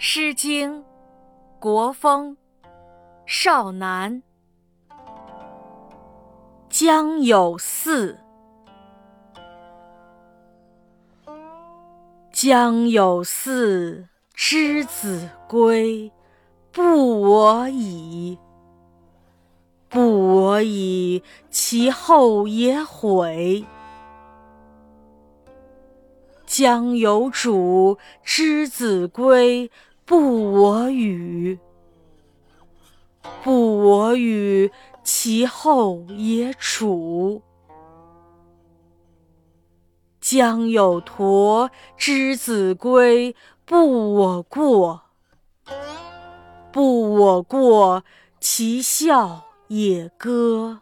诗经·国风·少南。将有四，将有四，之子归，不我已。不我已，其后也悔。将有主，之子归。不我与，不我与，其后也处。将有驼，之子归。不我过，不我过，其笑也歌。